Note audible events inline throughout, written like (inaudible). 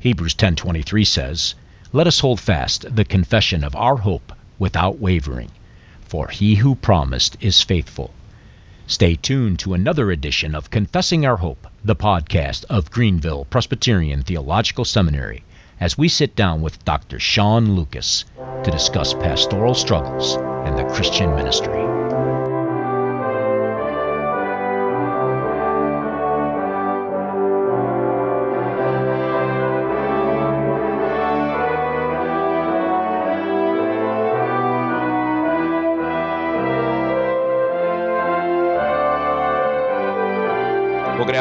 Hebrews 10:23 says, "Let us hold fast the confession of our hope without wavering, for he who promised is faithful." Stay tuned to another edition of Confessing Our Hope, the podcast of Greenville Presbyterian Theological Seminary, as we sit down with Dr. Sean Lucas to discuss pastoral struggles and the Christian ministry.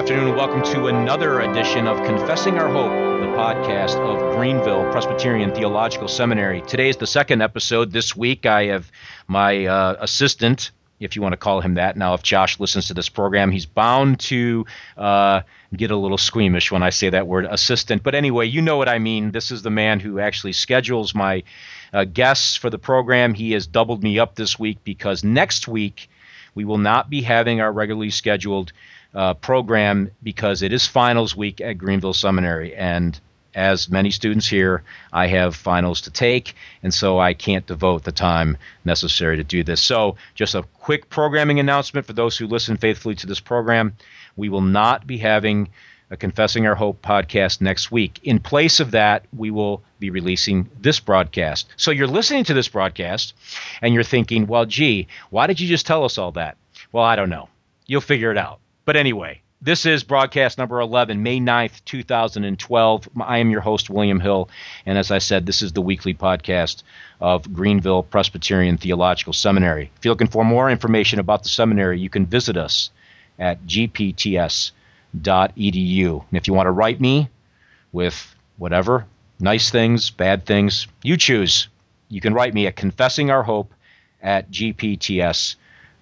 Afternoon, and welcome to another edition of Confessing Our Hope, the podcast of Greenville Presbyterian Theological Seminary. Today is the second episode. This week, I have my uh, assistant, if you want to call him that. Now, if Josh listens to this program, he's bound to uh, get a little squeamish when I say that word assistant. But anyway, you know what I mean. This is the man who actually schedules my uh, guests for the program. He has doubled me up this week because next week we will not be having our regularly scheduled uh, program because it is finals week at Greenville Seminary. And as many students here, I have finals to take, and so I can't devote the time necessary to do this. So, just a quick programming announcement for those who listen faithfully to this program. We will not be having a Confessing Our Hope podcast next week. In place of that, we will be releasing this broadcast. So, you're listening to this broadcast and you're thinking, well, gee, why did you just tell us all that? Well, I don't know. You'll figure it out. But anyway, this is broadcast number 11, May 9th, 2012. I am your host, William Hill. And as I said, this is the weekly podcast of Greenville Presbyterian Theological Seminary. If you're looking for more information about the seminary, you can visit us at gpts.edu. And if you want to write me with whatever, nice things, bad things, you choose. You can write me at confessingourhope at gpts.edu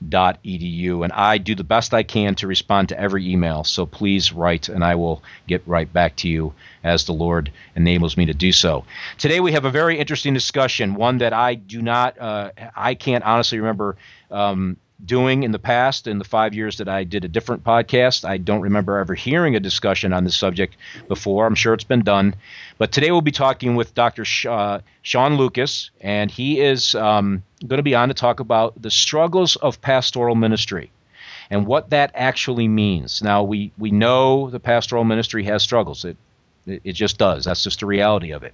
edu and I do the best I can to respond to every email. So please write and I will get right back to you as the Lord enables me to do so. Today we have a very interesting discussion, one that I do not, uh, I can't honestly remember um, doing in the past in the five years that I did a different podcast. I don't remember ever hearing a discussion on this subject before. I'm sure it's been done. But today we'll be talking with Dr. Sh- uh, Sean Lucas, and he is um, going to be on to talk about the struggles of pastoral ministry and what that actually means. Now, we, we know the pastoral ministry has struggles, it, it, it just does. That's just the reality of it.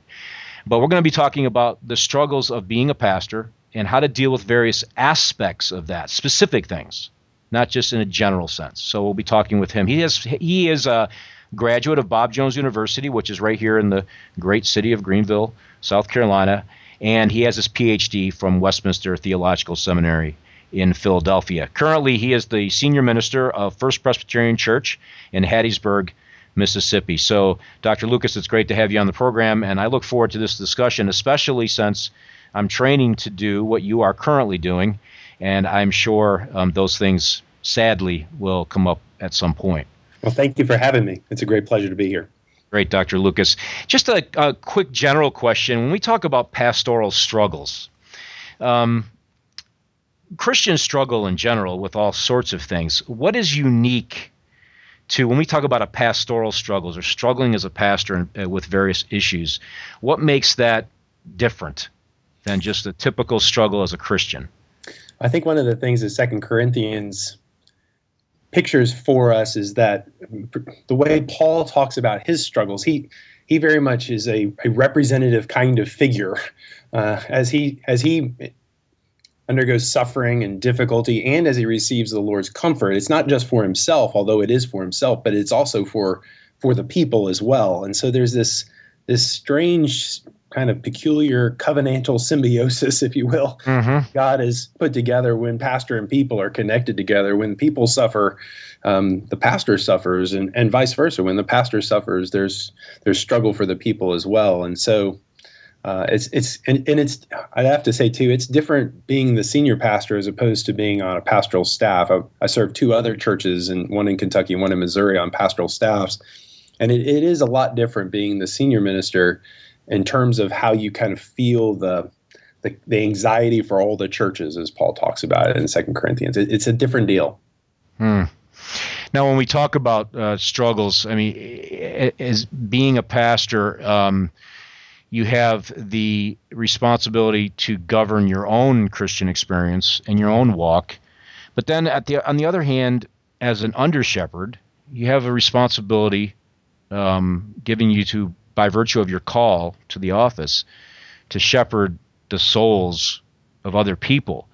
But we're going to be talking about the struggles of being a pastor and how to deal with various aspects of that, specific things, not just in a general sense. So we'll be talking with him. He is he is a graduate of Bob Jones University, which is right here in the great city of Greenville, South Carolina, and he has his PhD from Westminster Theological Seminary in Philadelphia. Currently, he is the senior minister of First Presbyterian Church in Hattiesburg, Mississippi. So, Dr. Lucas, it's great to have you on the program, and I look forward to this discussion, especially since I'm training to do what you are currently doing, and I'm sure um, those things sadly will come up at some point. Well, thank you for having me. It's a great pleasure to be here. Great, Dr. Lucas. Just a, a quick general question. When we talk about pastoral struggles, um, Christians struggle in general with all sorts of things. What is unique to when we talk about a pastoral struggles or struggling as a pastor uh, with various issues? What makes that different than just a typical struggle as a Christian. I think one of the things that Second Corinthians pictures for us is that the way Paul talks about his struggles, he he very much is a, a representative kind of figure uh, as he as he undergoes suffering and difficulty and as he receives the Lord's comfort. It's not just for himself, although it is for himself, but it's also for for the people as well. And so there's this this strange kind of peculiar covenantal symbiosis, (laughs) if you will, mm-hmm. God is put together when pastor and people are connected together. When people suffer, um, the pastor suffers, and, and vice versa. When the pastor suffers, there's there's struggle for the people as well. And so uh, it's it's and, and it's I'd have to say too, it's different being the senior pastor as opposed to being on a pastoral staff. I, I served two other churches, and one in Kentucky, one in Missouri, on pastoral staffs. And it, it is a lot different being the senior minister in terms of how you kind of feel the the, the anxiety for all the churches, as Paul talks about it in Second Corinthians. It, it's a different deal. Hmm. Now, when we talk about uh, struggles, I mean, as being a pastor, um, you have the responsibility to govern your own Christian experience and your own walk. But then, at the on the other hand, as an under shepherd, you have a responsibility um, given you to by virtue of your call to the office to shepherd the souls of other people.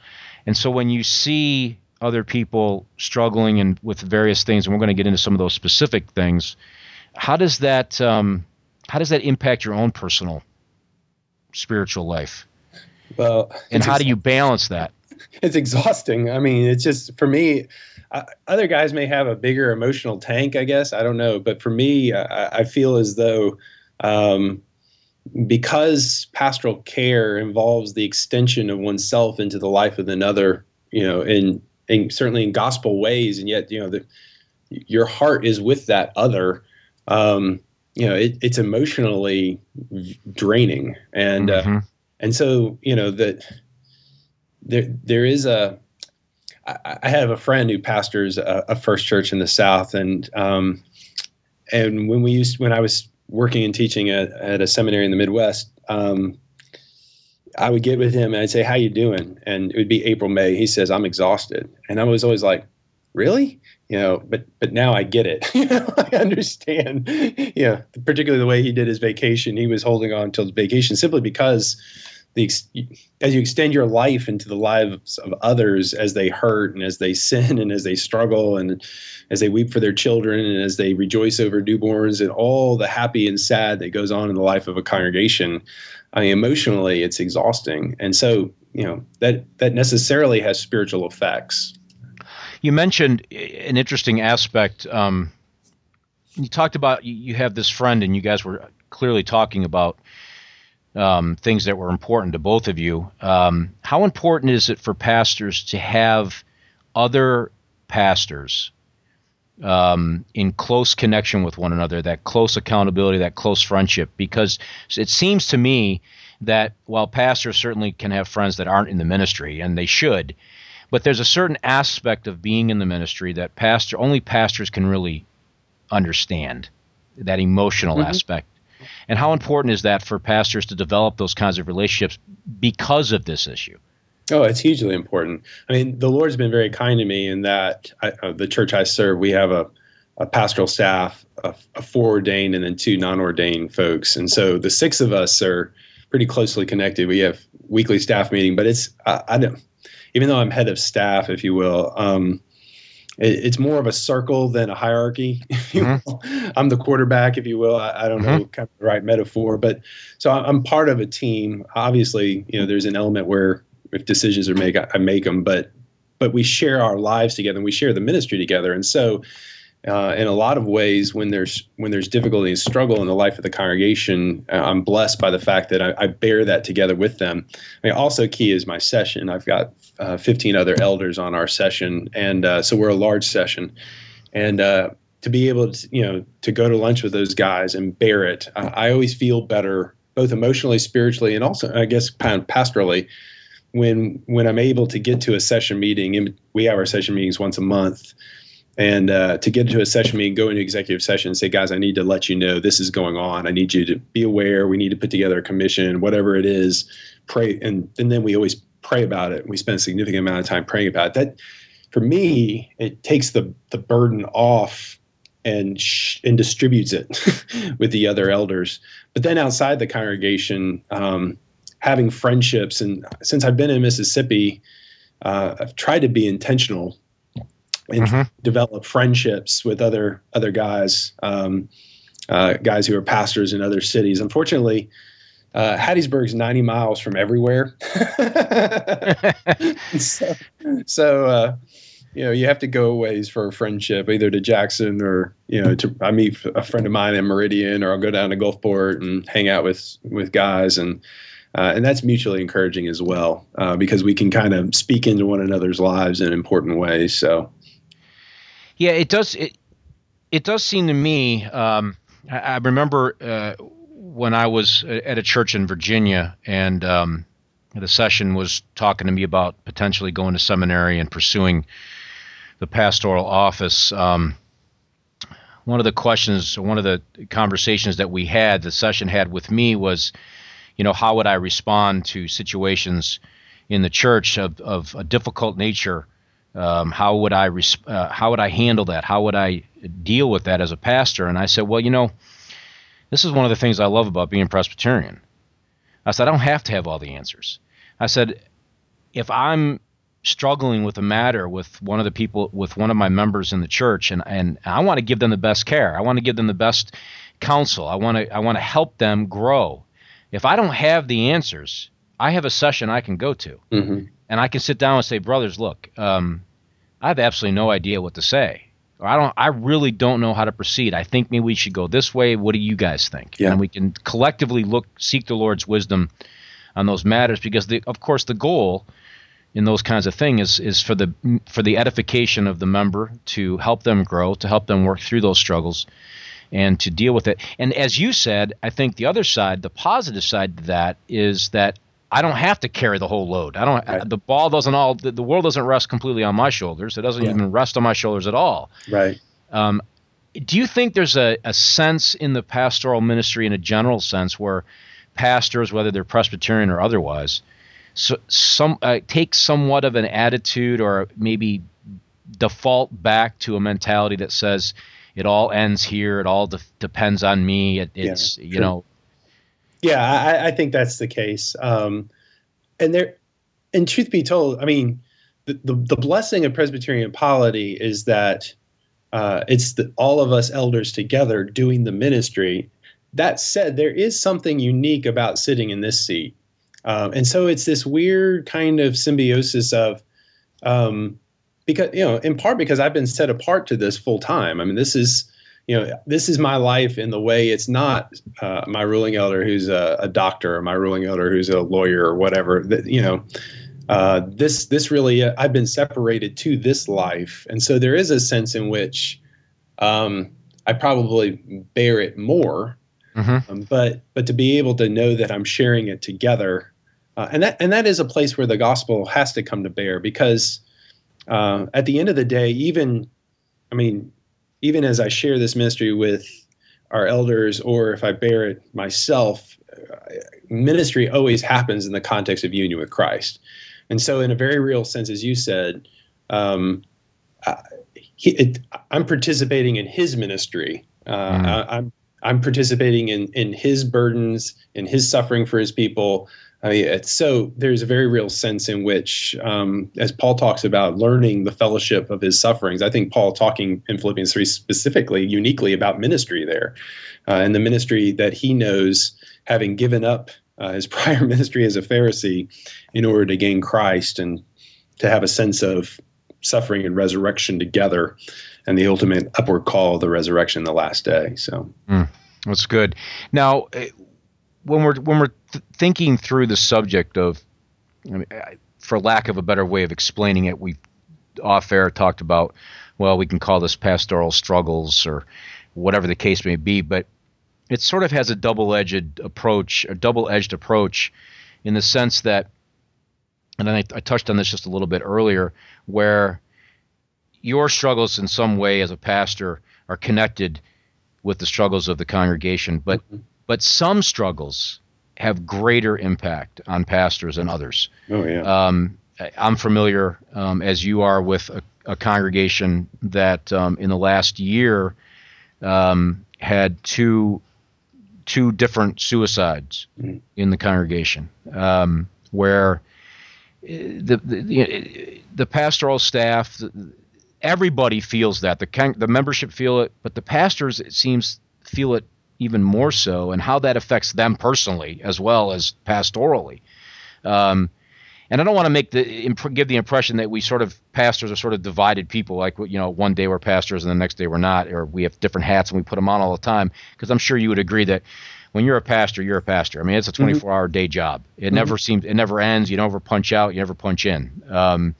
And so when you see other people struggling and with various things, and we're going to get into some of those specific things, how does that um, how does that impact your own personal spiritual life? Well, and how do you balance that? It's exhausting. I mean, it's just for me. Uh, other guys may have a bigger emotional tank, I guess. I don't know, but for me, I, I feel as though um, because pastoral care involves the extension of oneself into the life of another, you know, in, in certainly in gospel ways, and yet, you know, the, your heart is with that other. Um, you know, it, it's emotionally draining, and uh, mm-hmm. uh, and so you know that there there is a. I, I have a friend who pastors a, a, first church in the South, and um, and when we used when I was working and teaching at, at a seminary in the Midwest, um, I would get with him and I'd say, "How you doing?" And it would be April, May. He says, "I'm exhausted," and I was always like, "Really?" You know, but but now I get it. (laughs) I understand. Yeah, particularly the way he did his vacation. He was holding on till the vacation simply because the as you extend your life into the lives of others as they hurt and as they (laughs) sin and as they struggle and as they weep for their children and as they rejoice over newborns and all the happy and sad that goes on in the life of a congregation I mean, emotionally it's exhausting. And so you know that that necessarily has spiritual effects. You mentioned an interesting aspect um, you talked about you have this friend and you guys were clearly talking about um, things that were important to both of you. Um, how important is it for pastors to have other pastors um, in close connection with one another, that close accountability, that close friendship? Because it seems to me that while pastors certainly can have friends that aren't in the ministry, and they should, but there's a certain aspect of being in the ministry that pastor only pastors can really understand that emotional mm-hmm. aspect and how important is that for pastors to develop those kinds of relationships because of this issue? Oh, it's hugely important. I mean, the Lord's been very kind to me in that I, uh, the church I serve, we have a, a pastoral staff, a, a ordained and then two non-ordained folks, and so the six of us are pretty closely connected. We have weekly staff meeting, but it's I, I don't even though I'm head of staff, if you will, um, it, it's more of a circle than a hierarchy. (laughs) Mm-hmm. I'm the quarterback, if you will. I, I don't mm-hmm. know kind of the right metaphor, but so I'm part of a team. Obviously, you know, there's an element where if decisions are made, I, I make them, but but we share our lives together and we share the ministry together, and so. Uh, in a lot of ways, when there's when there's difficulty and struggle in the life of the congregation, uh, I'm blessed by the fact that I, I, bear that together with them. I mean, also key is my session. I've got uh, 15 other elders on our session, and uh, so we're a large session. And uh, to be able to, you know, to go to lunch with those guys and bear it, I always feel better, both emotionally, spiritually, and also, I guess, pastorally, when when I'm able to get to a session meeting. And we have our session meetings once a month. And uh, to get to a session meeting, go into executive session and say, guys, I need to let you know this is going on. I need you to be aware. We need to put together a commission, whatever it is. Pray, and and then we always pray about it. We spend a significant amount of time praying about it. That, for me, it takes the the burden off and sh- and distributes it (laughs) with the other elders. But then outside the congregation, um, having friendships, and since I've been in Mississippi, uh, I've tried to be intentional and mm-hmm. develop friendships with other other guys, um, uh, guys who are pastors in other cities. Unfortunately, uh, Hattiesburg's 90 miles from everywhere. (laughs) so, so uh, you know, you have to go ways for a friendship, either to Jackson or, you know, to, I meet a friend of mine in Meridian or I'll go down to Gulfport and hang out with, with guys. And, uh, and that's mutually encouraging as well, uh, because we can kind of speak into one another's lives in important ways. So, yeah, it does. It, it does seem to me, um, I, I remember, uh, when I was at a church in Virginia, and um, the session was talking to me about potentially going to seminary and pursuing the pastoral office. Um, one of the questions, one of the conversations that we had, the session had with me was, you know, how would I respond to situations in the church of, of a difficult nature? Um, how would I uh, how would I handle that? How would I deal with that as a pastor? And I said, well, you know, this is one of the things I love about being Presbyterian. I said, I don't have to have all the answers. I said, if I'm struggling with a matter with one of the people with one of my members in the church and and I want to give them the best care. I want to give them the best counsel. I want to I want to help them grow. If I don't have the answers, I have a session I can go to. Mm-hmm. And I can sit down and say, "Brothers, look, um, I have absolutely no idea what to say. Or I don't I really don't know how to proceed. I think maybe we should go this way. What do you guys think?" Yeah. And we can collectively look seek the Lord's wisdom on those matters because the, of course the goal in those kinds of things is is for the for the edification of the member to help them grow, to help them work through those struggles, and to deal with it. And as you said, I think the other side, the positive side to that, is that I don't have to carry the whole load. I don't. Right. The ball doesn't all. The, the, world doesn't rest completely on my shoulders. It doesn't yeah. even rest on my shoulders at all. Right. Um, do you think there's a, a sense in the pastoral ministry, in a general sense, where pastors, whether they're Presbyterian or otherwise, so, some uh, take somewhat of an attitude or maybe default back to a mentality that says it all ends here it all de- depends on me it, it's yeah, you know yeah I, I, think that's the case. Um, and there and truth be told i mean the, the, the blessing of presbyterian polity is that uh, it's the, all of us elders together doing the ministry. That said there is something unique about sitting in this seat. Um, and so it's this weird kind of symbiosis of, um, because, you know, in part because I've been set apart to this full time. I mean, this is, you know, this is my life in the way it's not uh, my ruling elder who's a, a, doctor or my ruling elder who's a lawyer or whatever. That, you know, uh, this this really uh, I've been separated to this life, and so there is a sense in which um, I probably bear it more. Mm-hmm. Um, but but to be able to know that I'm sharing it together uh, and that and that is a place where the gospel has to come to bear because uh, at the end of the day, even I mean, even as I share this ministry with our elders, or if I bear it myself, ministry always happens in the context of union with Christ. And so, in a very real sense, as you said, um, I, he, it, I'm participating in His ministry. Uh, mm. I, I'm I'm participating in in His burdens, in His suffering for His people. Mean, it's so there's a very real sense in which, um, as Paul talks about learning the fellowship of his sufferings, I think Paul talking in Philippians 3 specifically, uniquely about ministry there, uh, and the ministry that he knows, having given up uh, his (laughs) prior ministry as a Pharisee in order to gain Christ and to have a sense of suffering and resurrection together, and the ultimate upward call of the resurrection the last day. So. Mm, that's good. Now, when we're when we're th- thinking through the subject of, I mean, for lack of a better way of explaining it, we off air talked about, well, we can call this pastoral struggles or whatever the case may be, but it sort of has a double-edged approach, a double-edged approach, in the sense that, and I, I touched on this just a little bit earlier, where your struggles in some way as a pastor are connected with the struggles of the congregation, but mm-hmm but some struggles have greater impact on pastors than others. Oh yeah. Um, I'm familiar, um, as you are, with a, a congregation that um, in the last year um, had two two different suicides mm. in the congregation, um, where uh, the, the the pastoral staff, everybody feels that the the membership feel it, but the pastors it seems feel it even more so, and how that affects them personally as well as pastorally. Um, and I don't want to make the give the impression that we sort of pastors are sort of divided people, like you know, one day we're pastors and the next day we're not, or we have different hats and we put them on all the time. Because I'm sure you would agree that when you're a pastor, you're a pastor. I mean, it's a 24 hour day job. It mm-hmm. never seems, it never ends. You never punch out. You never punch in. Um,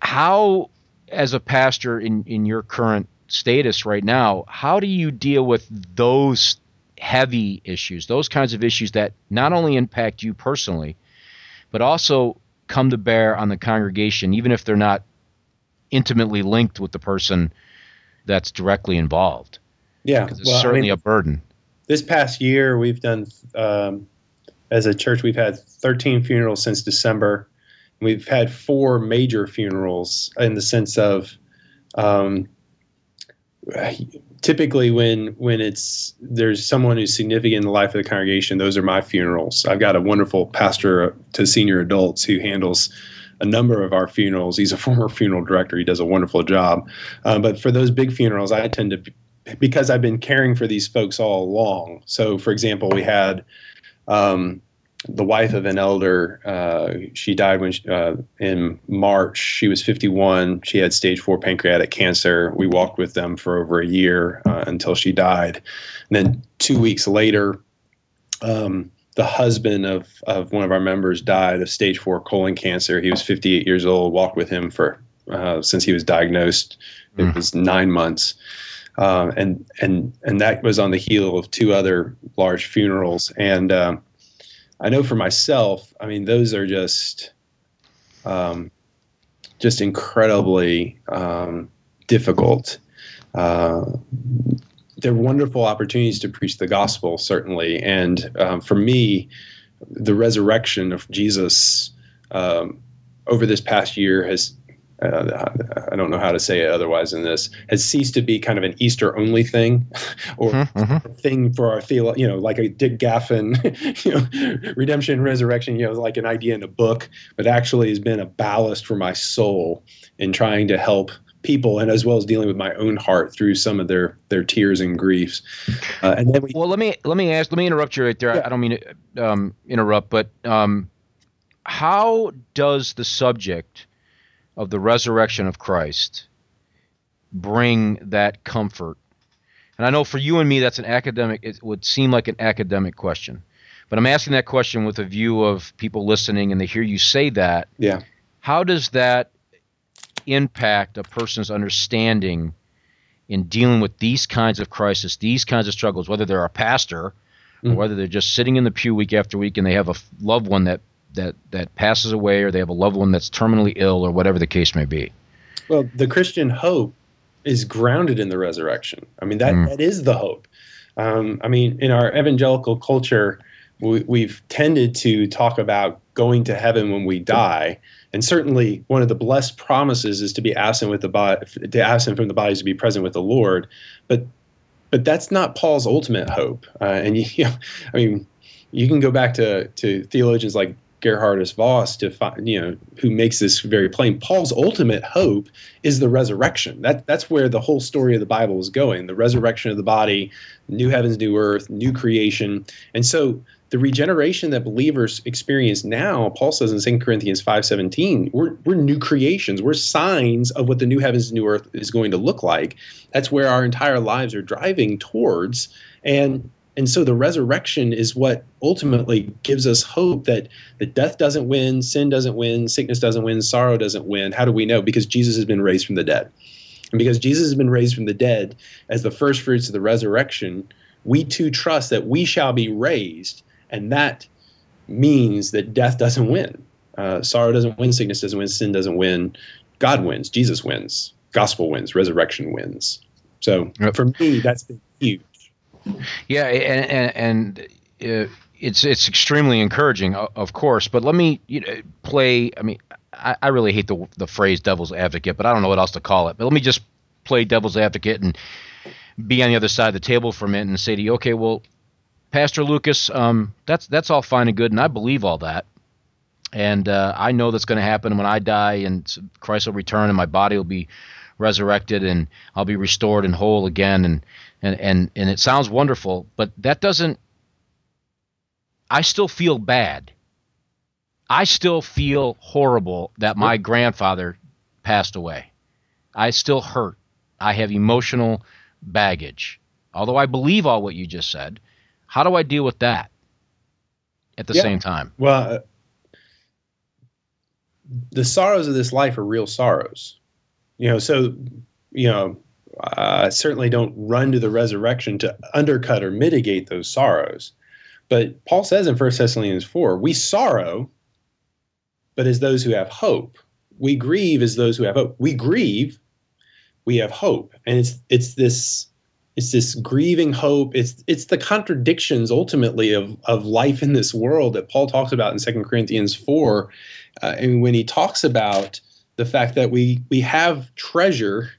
how, as a pastor in in your current status right now, how do you deal with those heavy issues, those kinds of issues that not only impact you personally, but also come to bear on the congregation, even if they're not intimately linked with the person that's directly involved. Yeah, it's well, certainly I mean, a burden. This past year, we've done um, as a church, we've had 13 funerals since December. We've had four major funerals in the sense of um, typically when when it's there's someone who's significant in the life of the congregation those are my funerals. I've got a wonderful pastor to senior adults who handles a number of our funerals. He's a former funeral director. He does a wonderful job. Uh, but for those big funerals i tend to because i've been caring for these folks all along. So for example we had um, the wife of an elder. Uh, she died when she, uh, in March. She was 51. She had stage four pancreatic cancer. We walked with them for over a year uh, until she died. And then two weeks later, um, the husband of, of one of our members died of stage four colon cancer. He was 58 years old. Walked with him for uh, since he was diagnosed. It mm. was nine months. Uh, and and and that was on the heel of two other large funerals. And um, I know for myself, I mean, those are just, um, just incredibly um, difficult. Uh, they're wonderful opportunities to preach the gospel, certainly. And um, for me, the resurrection of Jesus um, over this past year has uh, I don't know how to say it otherwise in this, has ceased to be kind of an Easter only thing (laughs) or mm-hmm. mm-hmm. thing for our theolo- you know, like a Dick Gaffin, (laughs) you know, redemption, resurrection, you know, like an idea in a book, but actually has been a ballast for my soul in trying to help people and as well as dealing with my own heart through some of their their tears and griefs. Uh, and then we, well, let me let me ask, let me interrupt you right there. Yeah. I don't mean to um, interrupt, but um, how does the subject of the resurrection of Christ bring that comfort? And I know for you and me, that's an academic, it would seem like an academic question. But I'm asking that question with a view of people listening and they hear you say that. Yeah. How does that impact a person's understanding in dealing with these kinds of crises, these kinds of struggles, whether they're a pastor mm-hmm. or whether they're just sitting in the pew week after week and they have a loved one that that that passes away or they have a loved one that's terminally ill or whatever the case may be. Well, the Christian hope is grounded in the resurrection. I mean that mm. that is the hope. Um, I mean, in our evangelical culture, we, have tended to talk about going to heaven when we die, and certainly one of the blessed promises is to be absent with the body, to absent from the bodies to be present with the Lord. But but that's not Paul's ultimate hope. Uh, and (laughs) you know, I mean, you can go back to to theologians like Geerhardus Vos to find, you know, who makes this very plain. Paul's ultimate hope is the resurrection. That that's where the whole story of the Bible is going. The resurrection of the body, new heavens, new earth, new creation. And so the regeneration that believers experience now, Paul says in 2 Corinthians 5:17, we're we're new creations. We're signs of what the new heavens, new earth is going to look like. That's where our entire lives are driving towards. And and so the resurrection is what ultimately gives us hope that, that death doesn't win, sin doesn't win, sickness doesn't win, sorrow doesn't win. How do we know? Because Jesus has been raised from the dead. And because Jesus has been raised from the dead as the first fruits of the resurrection, we too trust that we shall be raised. And that means that death doesn't win. Uh, sorrow doesn't win, sickness doesn't win, sin doesn't win. God wins, Jesus wins, gospel wins, resurrection wins. So for me, that's been huge. Yeah, and and, and uh, it's it's extremely encouraging, of course. But let me you know, play. I mean, I, I really hate the the phrase "devil's advocate," but I don't know what else to call it. But let me just play devil's advocate and be on the other side of the table for a minute and say to you, okay, well, Pastor Lucas, um, that's that's all fine and good, and I believe all that, and uh, I know that's going to happen when I die, and Christ will return, and my body will be resurrected, and I'll be restored and whole again, and and and and it sounds wonderful, but that doesn't. I still feel bad. I still feel horrible that my grandfather passed away. I still hurt. I have emotional baggage. Although I believe all what you just said, how do I deal with that at the yeah. same time? Well, uh, the sorrows of this life are real sorrows. You know, so you know, uh, certainly don't run to the resurrection to undercut or mitigate those sorrows. But Paul says in 1 Thessalonians 4, we sorrow, but as those who have hope. We grieve as those who have hope. We grieve, we have hope, and it's it's this it's this grieving hope. It's it's the contradictions ultimately of of life in this world that Paul talks about in Second Corinthians four, uh, and when he talks about the fact that we we have treasure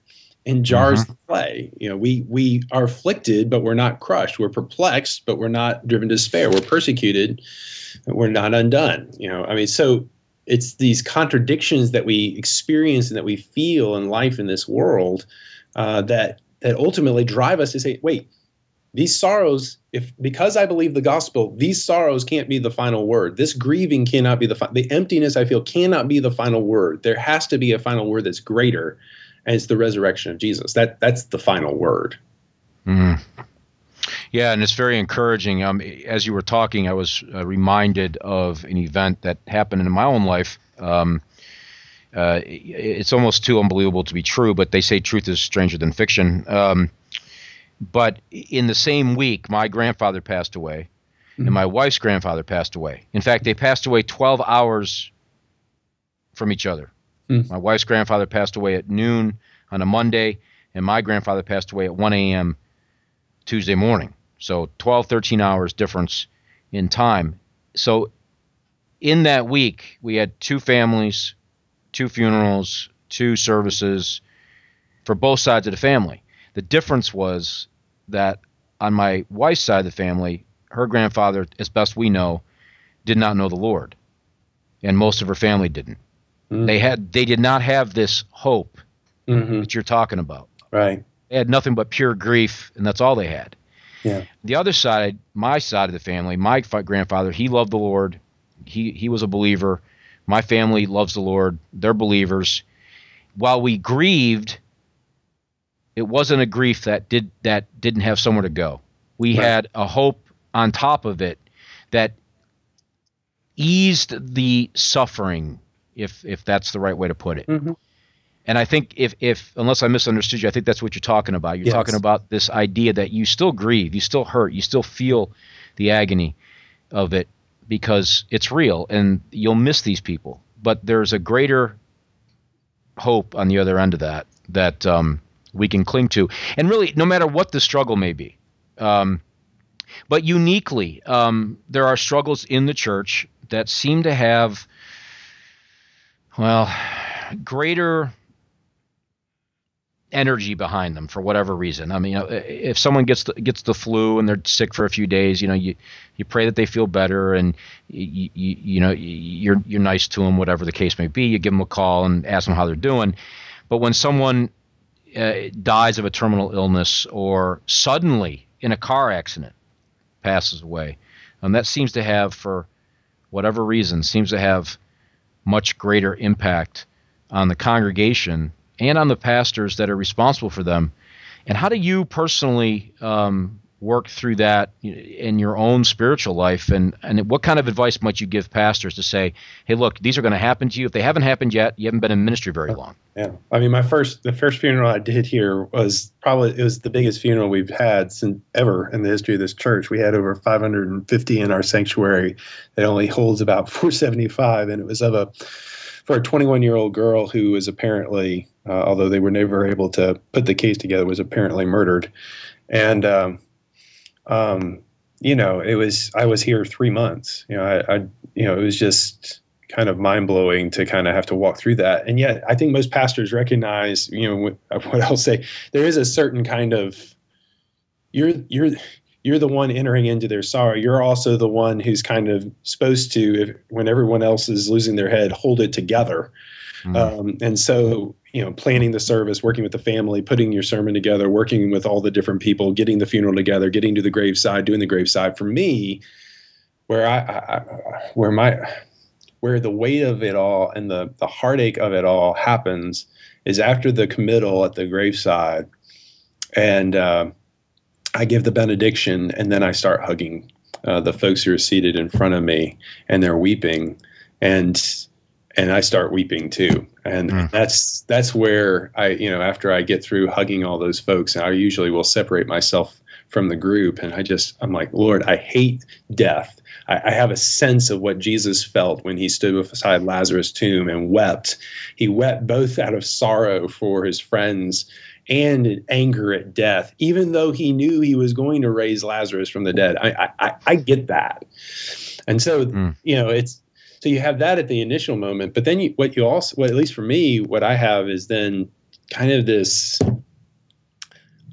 in jars mm-hmm. clay. You know, we we are afflicted, but we're not crushed. We're perplexed, but we're not driven to despair. We're persecuted, but we're not undone. You know, I mean, so it's these contradictions that we experience and that we feel in life in this world uh, that that ultimately drive us to say, wait, these sorrows, if because I believe the gospel, these sorrows can't be the final word. This grieving cannot be the fi- the emptiness I feel cannot be the final word. There has to be a final word that's greater, and it's the resurrection of Jesus. That that's the final word. Mm. Yeah, and it's very encouraging. Um, as you were talking, I was uh, reminded of an event that happened in my own life. Um, uh, it's almost too unbelievable to be true, but they say truth is stranger than fiction. Um, but in the same week, my grandfather passed away, mm-hmm. and my wife's grandfather passed away. In fact, they passed away 12 hours from each other. Mm-hmm. My wife's grandfather passed away at noon on a Monday, and my grandfather passed away at 1 a.m. Tuesday morning. So 12, 13 hours difference in time. So in that week, we had two families, two funerals, two services for both sides of the family. The difference was that on my wife's side of the family, her grandfather, as best we know, did not know the Lord, and most of her family didn't. Mm-hmm. They had they did not have this hope mm-hmm. that you're talking about. Right. They had nothing but pure grief, and that's all they had. Yeah. The other side, my side of the family, my grandfather, he loved the Lord. He he was a believer. My family loves the Lord. They're believers. While we grieved, it wasn't a grief that did that didn't have somewhere to go. We right. had a hope on top of it that eased the suffering, if if that's the right way to put it. Mm-hmm. And I think if if unless I misunderstood you, I think that's what you're talking about. You're yes. talking about this idea that you still grieve, you still hurt, you still feel the agony of it because it's real and you'll miss these people. But there's a greater hope on the other end of that that um, we can cling to. And really, no matter what the struggle may be. Um, but uniquely, um, there are struggles in the church that seem to have, well, greater energy behind them for whatever reason. I mean, if someone gets the, gets the flu and they're sick for a few days, you know, you you pray that they feel better, and you you, you know you're you're nice to them, whatever the case may be. You give them a call and ask them how they're doing. But when someone uh, dies of a terminal illness or suddenly in a car accident passes away. And that seems to have, for whatever reason, seems to have much greater impact on the congregation and on the pastors that are responsible for them. And how do you personally um, work through that in your own spiritual life? And and what kind of advice might you give pastors to say hey look these are going to happen to you. If they haven't happened yet you haven't been in ministry very long? Yeah. I mean my first the first funeral i did here was probably it was the biggest funeral we've had since ever in the history of this church. We had over 550 in our sanctuary that only holds about (laughs) 475 and it was of a for a 21 year old girl who was apparently uh, although they were never able to put the case together was apparently murdered. And um, um, you know, it was I was here three months. You know, I, I you know, it was just kind of mind blowing to kind of have to walk through that. And yet, I think most pastors recognize, you know, what, (laughs) what I'll say. There is a certain kind of you're you're you're the one entering into their sorrow. You're also the one who's kind of supposed to, if, when everyone else is losing their head, hold it together. Mm-hmm. Um, and so, you know, planning the service, working with the family, putting your sermon together, working with all the different people, getting the funeral together, getting to the graveside, doing the graveside. For me, where I, I where my where the weight of it all and the the heartache of it all happens is after the committal at the graveside, and uh, I give the benediction, and then I start hugging uh, the folks who are seated in front of me, and they're weeping, and and I start weeping too. And mm. that's that's where I, you know, after I get through hugging all those folks, I usually will separate myself from the group, and I just I'm like, Lord, I hate death. I, I have a sense of what Jesus felt when he stood beside Lazarus' tomb and wept. He wept both out of sorrow for his friends and anger at death, even though he knew he was going to raise Lazarus from the dead. I I, I get that, and so mm. you know it's so you have that at the initial moment, but then you, what you also, what at least for me, what I have is then kind of this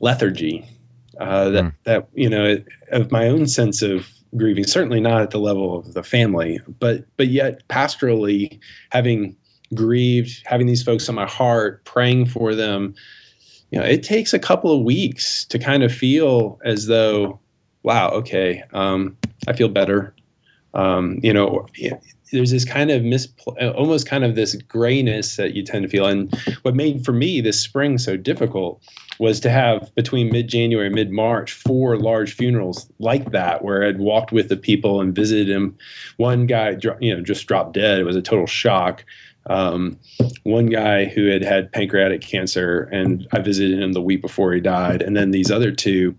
lethargy uh, that mm. that you know of my own sense of grieving. Certainly not at the level of the family, but but yet pastorally having grieved, having these folks on my heart, praying for them. You know, it takes a couple of weeks to kind of feel as though, wow, okay, um, I feel better. Um, you know, there's this kind of mis, almost kind of this grayness that you tend to feel. And what made for me this spring so difficult was to have between mid-January and mid-March four large funerals like that, where I'd walked with the people and visited him. One guy, you know, just dropped dead. It was a total shock. Um, one guy who had had pancreatic cancer, and I visited him the week before he died. And then these other two.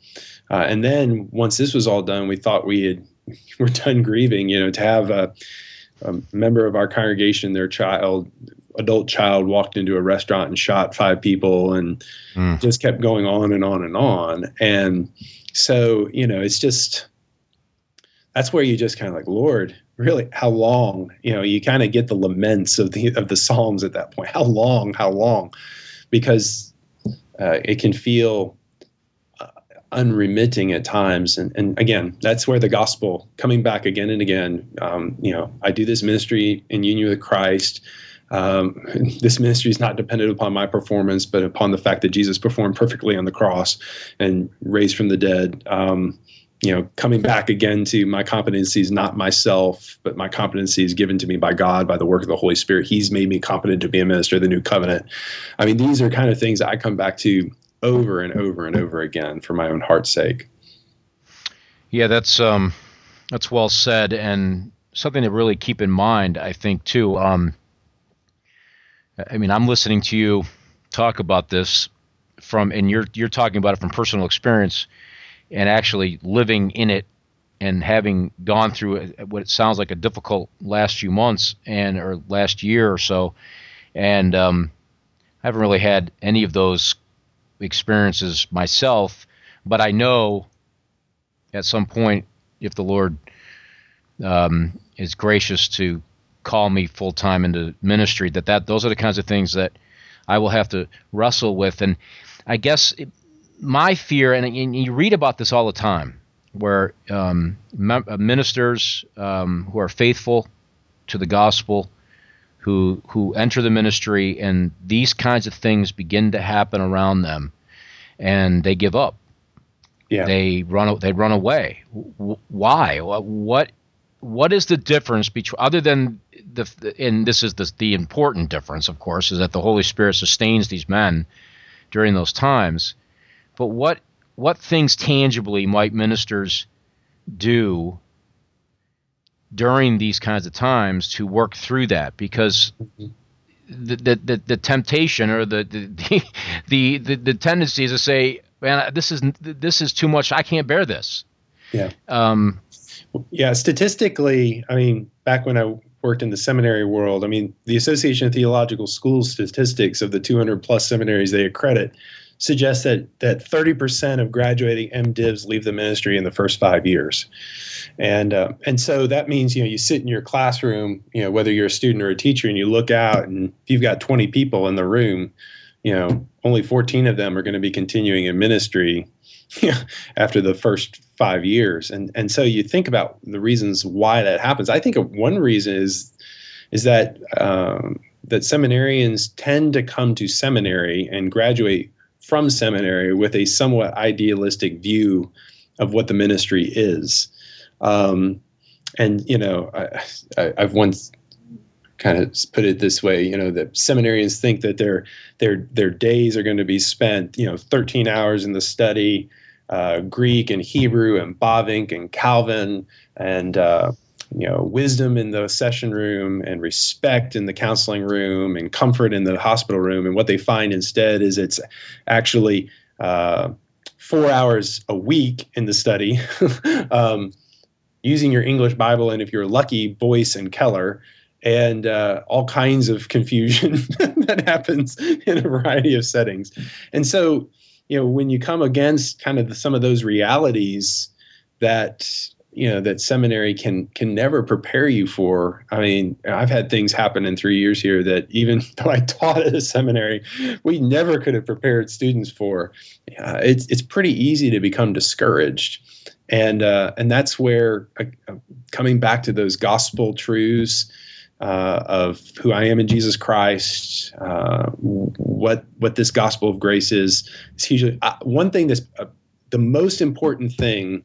Uh, and then once this was all done, we thought we had (laughs) were done grieving. You know, to have a a member of our congregation, their child, adult child, walked into a restaurant and shot five people, and mm. just kept going on and on and on. And so, you know, it's just that's where you just kind of like, Lord, really, how long? You know, you kind of get the laments of the of the Psalms at that point. How long? How long? Because uh, it can feel unremitting at times. And, and again, that's where the gospel coming back again and again. Um, you know, I do this ministry in union with Christ. Um, (laughs) this ministry is not dependent upon my performance, but upon the fact that Jesus performed perfectly on the cross and raised from the dead. Um, you know, coming back again to my competency is not myself, but my competency is given to me by God, by the work of the Holy Spirit. He's made me competent to be a minister of the new covenant. I mean, these are kind of things I come back to over and over and over again for my own heart's sake. Yeah, that's um, that's well said, and something to really keep in mind, I think too. Um, I mean, I'm listening to you talk about this from, and you're you're talking about it from personal experience, and actually living in it, and having gone through what it sounds like a difficult last few months and or last year or so, and um, I haven't really had any of those experiences myself, but I know at some point if the Lord um, is gracious to call me full time into ministry, that, that those are the kinds of things that I will have to wrestle with. And I guess it, my fear, and, and, you read about this all the time, where um, ministers um, who are faithful to the gospel who who enter the ministry and these kinds of things begin to happen around them and they give up. Yeah. they run they run away. Why? What what is the difference between other than the and this is the the important difference of course is that the holy spirit sustains these men during those times. But what what things tangibly might ministers do during these kinds of times to work through that because the the, the, the temptation or the (laughs) the, the the the tendency is to say man this is this is too much. I can't bear this. Yeah. Um yeah statistically I mean back when I worked in the seminary world I mean the Association of Theological Schools statistics of the 200 plus seminaries they accredit suggests that that 30% of graduating MDivs leave the ministry in the first five years, and uh, and so that means you know you sit in your classroom, you know whether you're a student or a teacher, and you look out, and if you've got 20 people in the room, you know only 14 of them are going to be continuing in ministry (laughs) after the first five years, and and so you think about the reasons why that happens. I think one reason is is that um, that seminarians tend to come to seminary and graduate from seminary with a somewhat idealistic view of what the ministry is. Um, and, you know, I, have once kind of put it this way, you know, that seminarians think that their, their, their days are going to be spent, you know, 13 hours in the study, uh, Greek and Hebrew and Bavinck and Calvin and, uh, you know wisdom in the session room and respect in the counseling room and comfort in the hospital room and what they find instead is it's actually uh, four hours a week in the study (laughs) um, using your english bible and if you're lucky boyce and keller and uh, all kinds of confusion (laughs) that happens in a variety of settings. And so, you know, when you come against kind of the, some of those realities that you know that seminary can can never prepare you for. I mean, I've had things happen in three years here that even (laughs) though I taught at a seminary, we never could have prepared students for. Uh, it's it's pretty easy to become discouraged, and uh, and that's where uh, coming back to those gospel truths. Uh, of who I am in Jesus Christ, uh, what what this gospel of grace is. It's usually uh, one thing that's uh, the most important thing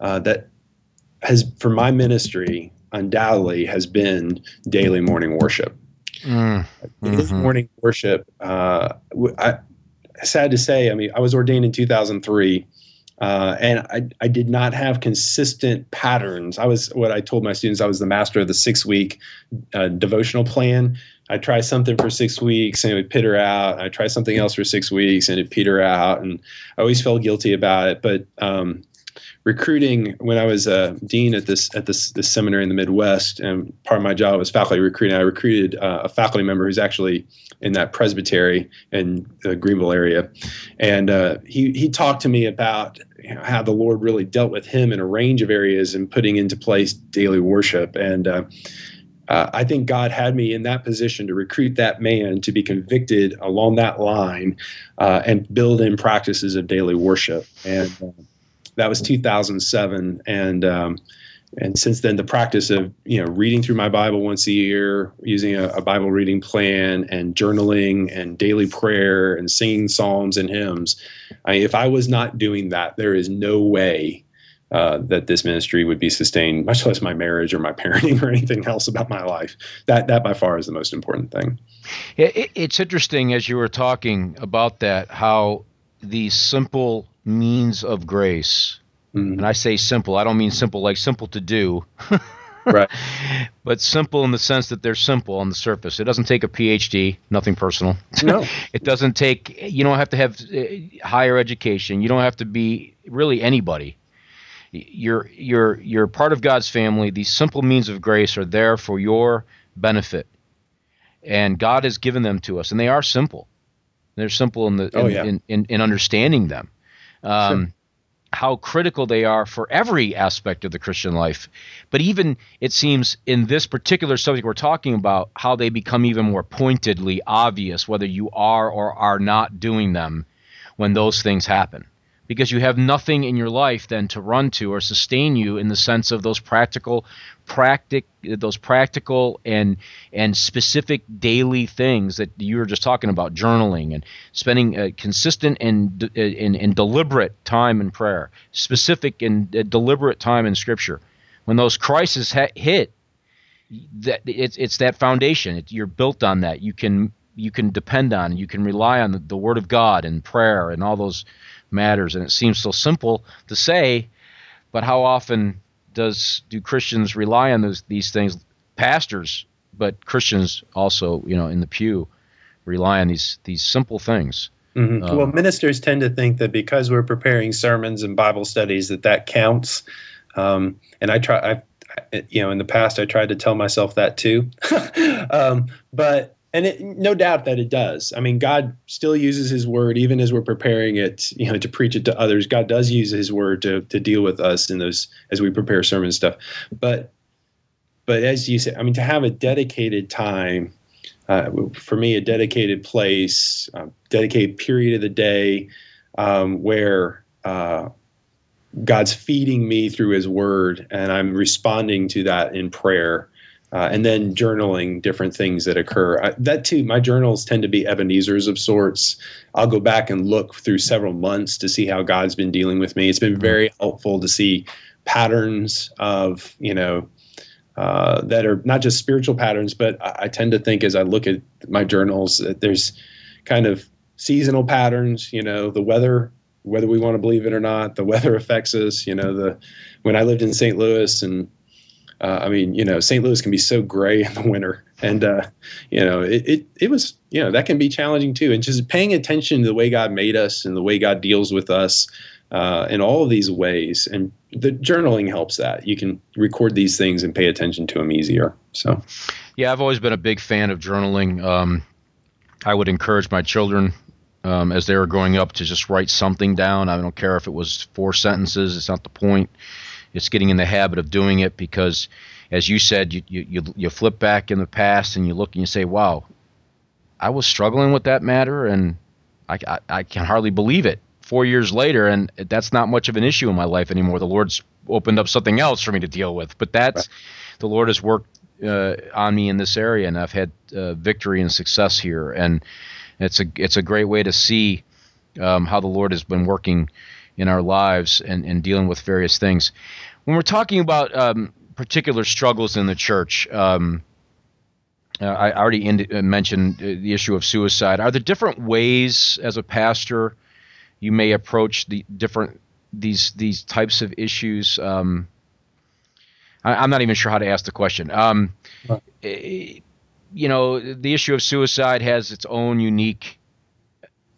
uh, that has for my ministry undoubtedly has been daily morning worship. Mm, mm-hmm. morning worship. Uh, I, sad to say, I mean, I was ordained in 2003. Uh, and I, I did not have consistent patterns. I was what I told my students. I was the master of the six week uh, devotional plan. I try something for six weeks and it would peter out. I try something else for six weeks and it peter out, and I always felt guilty about it. But um, recruiting when I was a dean at this at this this seminary in the Midwest, and part of my job was faculty recruiting. I recruited uh, a faculty member who's actually in that presbytery in the Greenville area, and uh, he he talked to me about you know, how the Lord really dealt with him in a range of areas and putting into place daily worship and. Uh, uh, I think God had me in that position to recruit that man to be convicted along that line uh, and build in practices of daily worship. And uh, that was 2007, and um, and since then the practice of you know reading through my Bible once a year, using a, a, Bible reading plan, and journaling, and daily prayer, and singing psalms and hymns. I, if I was not doing that, there is no way uh, that this ministry would be sustained, much less my marriage or my parenting (laughs) or anything else about my life. That that by far is the most important thing. It, it's interesting as you were talking about that how these simple means of grace. Mm-hmm. And I say simple, I don't mean simple like simple to do. (laughs) right. But simple in the sense that they're simple on the surface. It doesn't take a PhD, nothing personal. No. (laughs) it doesn't take you don't have to have uh, higher education. You don't have to be really anybody. You're you're you're part of God's family. These simple means of grace are there for your benefit. And God has given them to us and they are simple. They're simple in the oh, yeah. in, in, in understanding them um, sure. how critical they are for every aspect of the Christian life. But even it seems in this particular subject we're talking about, how they become even more pointedly obvious whether you are or are not doing them when those things happen because you have nothing in your life then to run to or sustain you in the sense of those practical practic those practical and and specific daily things that you were just talking about journaling and spending a consistent and uh, and, and deliberate time in prayer specific and uh, deliberate time in scripture. When those crises ha- hit that it's it's that foundation. It, you're built on that. You can you can depend on you can rely on the, the word of god and prayer and all those matters. And it seems so simple to say, but how often does do Christians rely on those these things? Pastors, but Christians also, you know, in the pew, rely on these these simple things. Mm-hmm. Um, well, ministers tend to think that because we're preparing sermons and Bible studies, that that counts. Um, and I try, I, you know, in the past, I tried to tell myself that too. (laughs) um, but and it, no doubt that it does. I mean, God still uses His Word, even as we're preparing it, you know, to preach it to others. God does use His Word to to deal with us in those as we prepare sermon stuff. But but as you said, I mean, to have a dedicated time, uh, for me, a dedicated place, dedicated period of the day, um, where uh, God's feeding me through His Word, and I'm responding to that in prayer uh, and then journaling different things that occur. I, that too, my journals tend to be Ebenezer's of sorts. I'll go back and look through several months to see how God's been dealing with me. It's been very helpful to see patterns of, you know, uh, that are not just spiritual patterns, but I, I, tend to think as I look at my journals that there's kind of seasonal patterns. You know, the weather, whether we want to believe it or not, the weather (laughs) affects us. You know, the when I lived in St. Louis and uh, I mean, you know, St. Louis can be so gray in the winter, and uh, you know, it, it it was you know that can be challenging too. And just paying attention to the way God made us and the way God deals with us, uh, in all of these ways. And the journaling helps that. You can record these things and pay attention to them easier. So, yeah, I've always been a big fan of journaling. Um, I would encourage my children um, as they were growing up to just write something down. I don't care if it was four sentences, it's not the point. It's getting in the habit of doing it because, as you said, you, you, you flip back in the past and you look and you say, wow, I was struggling with that matter and I, I, I can hardly believe it four years later, and that's not much of an issue in my life anymore. The Lord's opened up something else for me to deal with. But that's right. the Lord has worked uh, on me in this area, and I've had uh, victory and success here. And it's a it's a great way to see um, how the Lord has been working in our lives and, and dealing with various things. When we're talking about um, particular struggles in the church. Um, uh, I already ind- uh, mentioned uh, the issue of suicide. Are there different ways as a pastor you may approach the different these these types of issues? Um, I, am not even sure how to ask the question. Um. Eh, you know, the issue of suicide has its own unique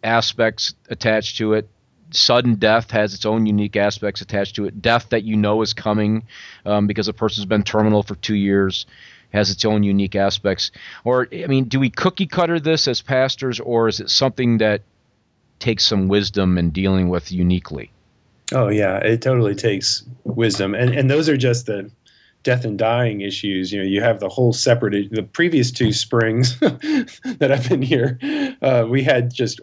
aspects attached to it. Sudden death has its own unique aspects attached to it. Death that you know is coming um, because a person's been terminal for two years has its own unique aspects. Or, I mean, do we cookie cutter this as pastors, or is it something that takes some wisdom in dealing with uniquely? Oh yeah, it totally takes wisdom, and and those are just the death and dying issues. You know, you have the whole separate. The previous two springs (laughs) that I've been here, uh, we had just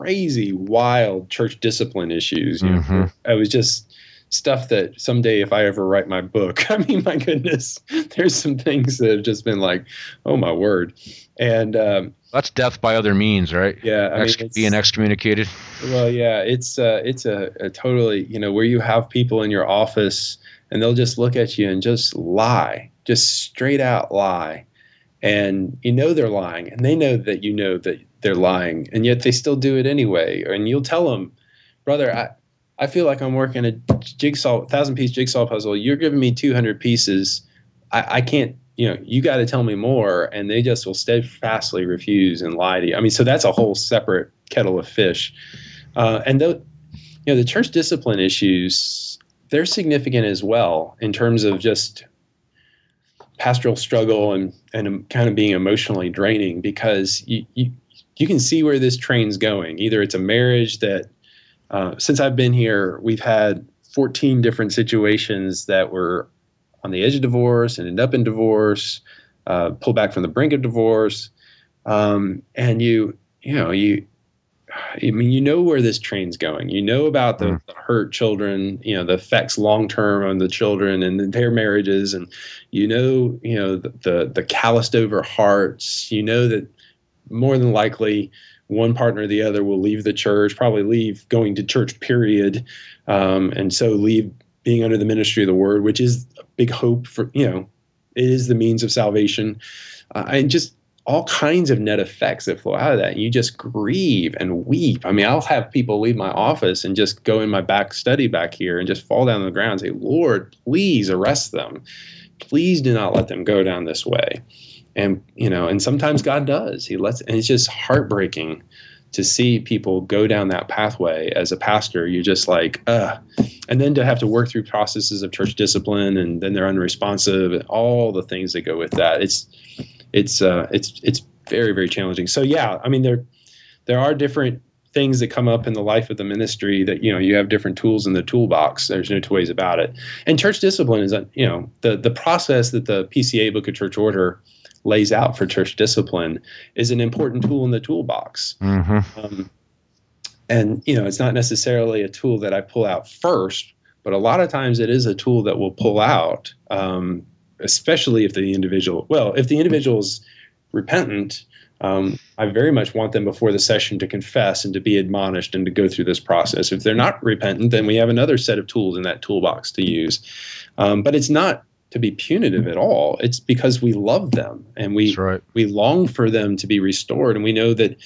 crazy, wild church discipline issues. You mm-hmm. know, I was just stuff that someday if I ever write my book, (laughs) I mean, my goodness, there's some things that have just been like, oh my word. And um, that's death by other means, right? Yeah, I Ex- mean, being excommunicated. Well, yeah, it's uh, it's a, a totally you know where you have people in your office and they'll just look at you and just lie, just straight out lie, and you know they're lying, and they know that you know that they're lying, and yet they still do it anyway. And you'll tell them, brother, I I feel like I'm working a jigsaw, thousand piece jigsaw puzzle. You're giving me 200 pieces. I, I can't, you know, you got to tell me more. And they just will steadfastly refuse and lie to you. I mean, so that's a whole separate kettle of fish. Uh, and though, you know, the church discipline issues, they're significant as well in terms of just pastoral struggle and, and kind of being emotionally draining because you, you, you can see where this train's going. Either it's a marriage that uh, since I've been here, we've had 14 different situations that were on the edge of divorce and end up in divorce, uh, pull back from the brink of divorce, um, and you, you know, you, I mean, you know where this train's going. You know about the, mm. the hurt children, you know, the effects long term on the children and their marriages, and you know, you know, the, the the calloused over hearts. You know that more than likely one partner or the other will leave the church, probably leave going to church, period. Um, and so leave being under the ministry of the word, which is a big hope for, you know, it is the means of salvation. Uh, and just all kinds of net effects that flow out of that. You just grieve and weep. I mean, I'll have people leave my office and just go in my back study back here and just fall down on the ground and say, Lord, please arrest them. Please do not let them go down this way and you know and sometimes god does. He lets and it's just heartbreaking to see people go down that pathway as a pastor. You're just like uh and then to have to work through processes of church discipline and then they're unresponsive and all the things that go with that. It's it's uh it's it's very very challenging. So yeah i mean there there are different things that come up in the life of the ministry that you know you have different tools in the toolbox. There's no two ways about it. And church discipline is you know the the process that the pca book of church order lays out for church discipline is an important tool in the toolbox. Mm-hmm. Um, and you know, it's not necessarily a tool that I pull out first, but a lot of times it is a tool that will pull out, um, especially if the individual. Well, if the individual is repentant, um, I very much want them before the session to confess and to be admonished and to go through this process. If they're not repentant, then we have another set of tools in that toolbox to use. Um, but it's not to be punitive at all. It's because we love them and we right. we long for them to be restored, and we know that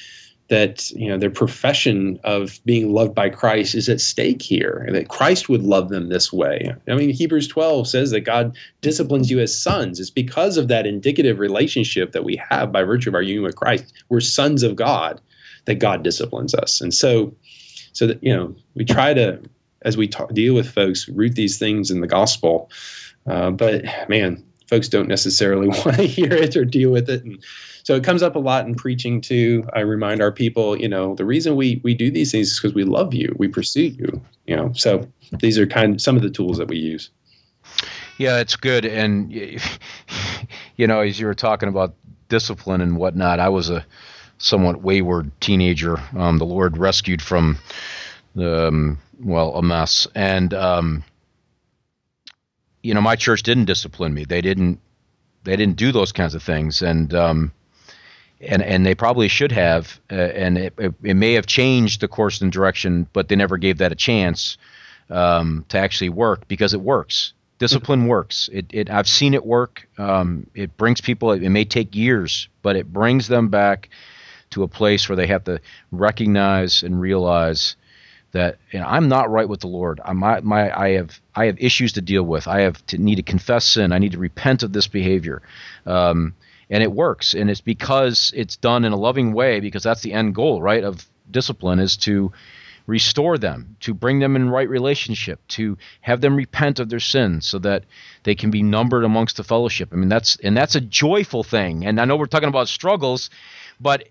that you know their profession of being loved by Christ is at stake here. And that Christ would love them this way. I mean, Hebrews 12 says that God disciplines you as sons. It's because of that indicative relationship that we have by virtue of our union with Christ. We're sons of God that God disciplines us, and so so that you know we try to as we talk, deal with folks root these things in the gospel uh, but man folks don't necessarily (laughs) want to hear it or deal with it. And so it comes up a lot in preaching too. I remind our people you know the reason we we do these things is because we love you. We pursue you you know. So these are kind of some of the tools that we use. Yeah it's good. And (laughs) you know as you were talking about discipline and whatnot i was a somewhat wayward teenager. Um, the lord rescued from um, well a mess. And um, you know my church didn't discipline me they didn't they didn't do those kinds of things and um, and and they probably should have, uh, and it, it, it, may have changed the course and direction, but they never gave that a chance um, to actually work because it works. Discipline mm-hmm. works. It, it I've seen it work. Um, it brings people. It, may take years, but it brings them back to a place where they have to recognize and realize that you know, I'm not right with the Lord. I my, I have I have issues to deal with. I have to need to confess sin. I need to repent of this behavior. Um, and it works and it's because it's done in a loving way because that's the end goal right of discipline is to restore them to bring them in right relationship to have them repent of their sins so that they can be numbered amongst the fellowship i mean that's and that's a joyful thing and i know we're talking about struggles but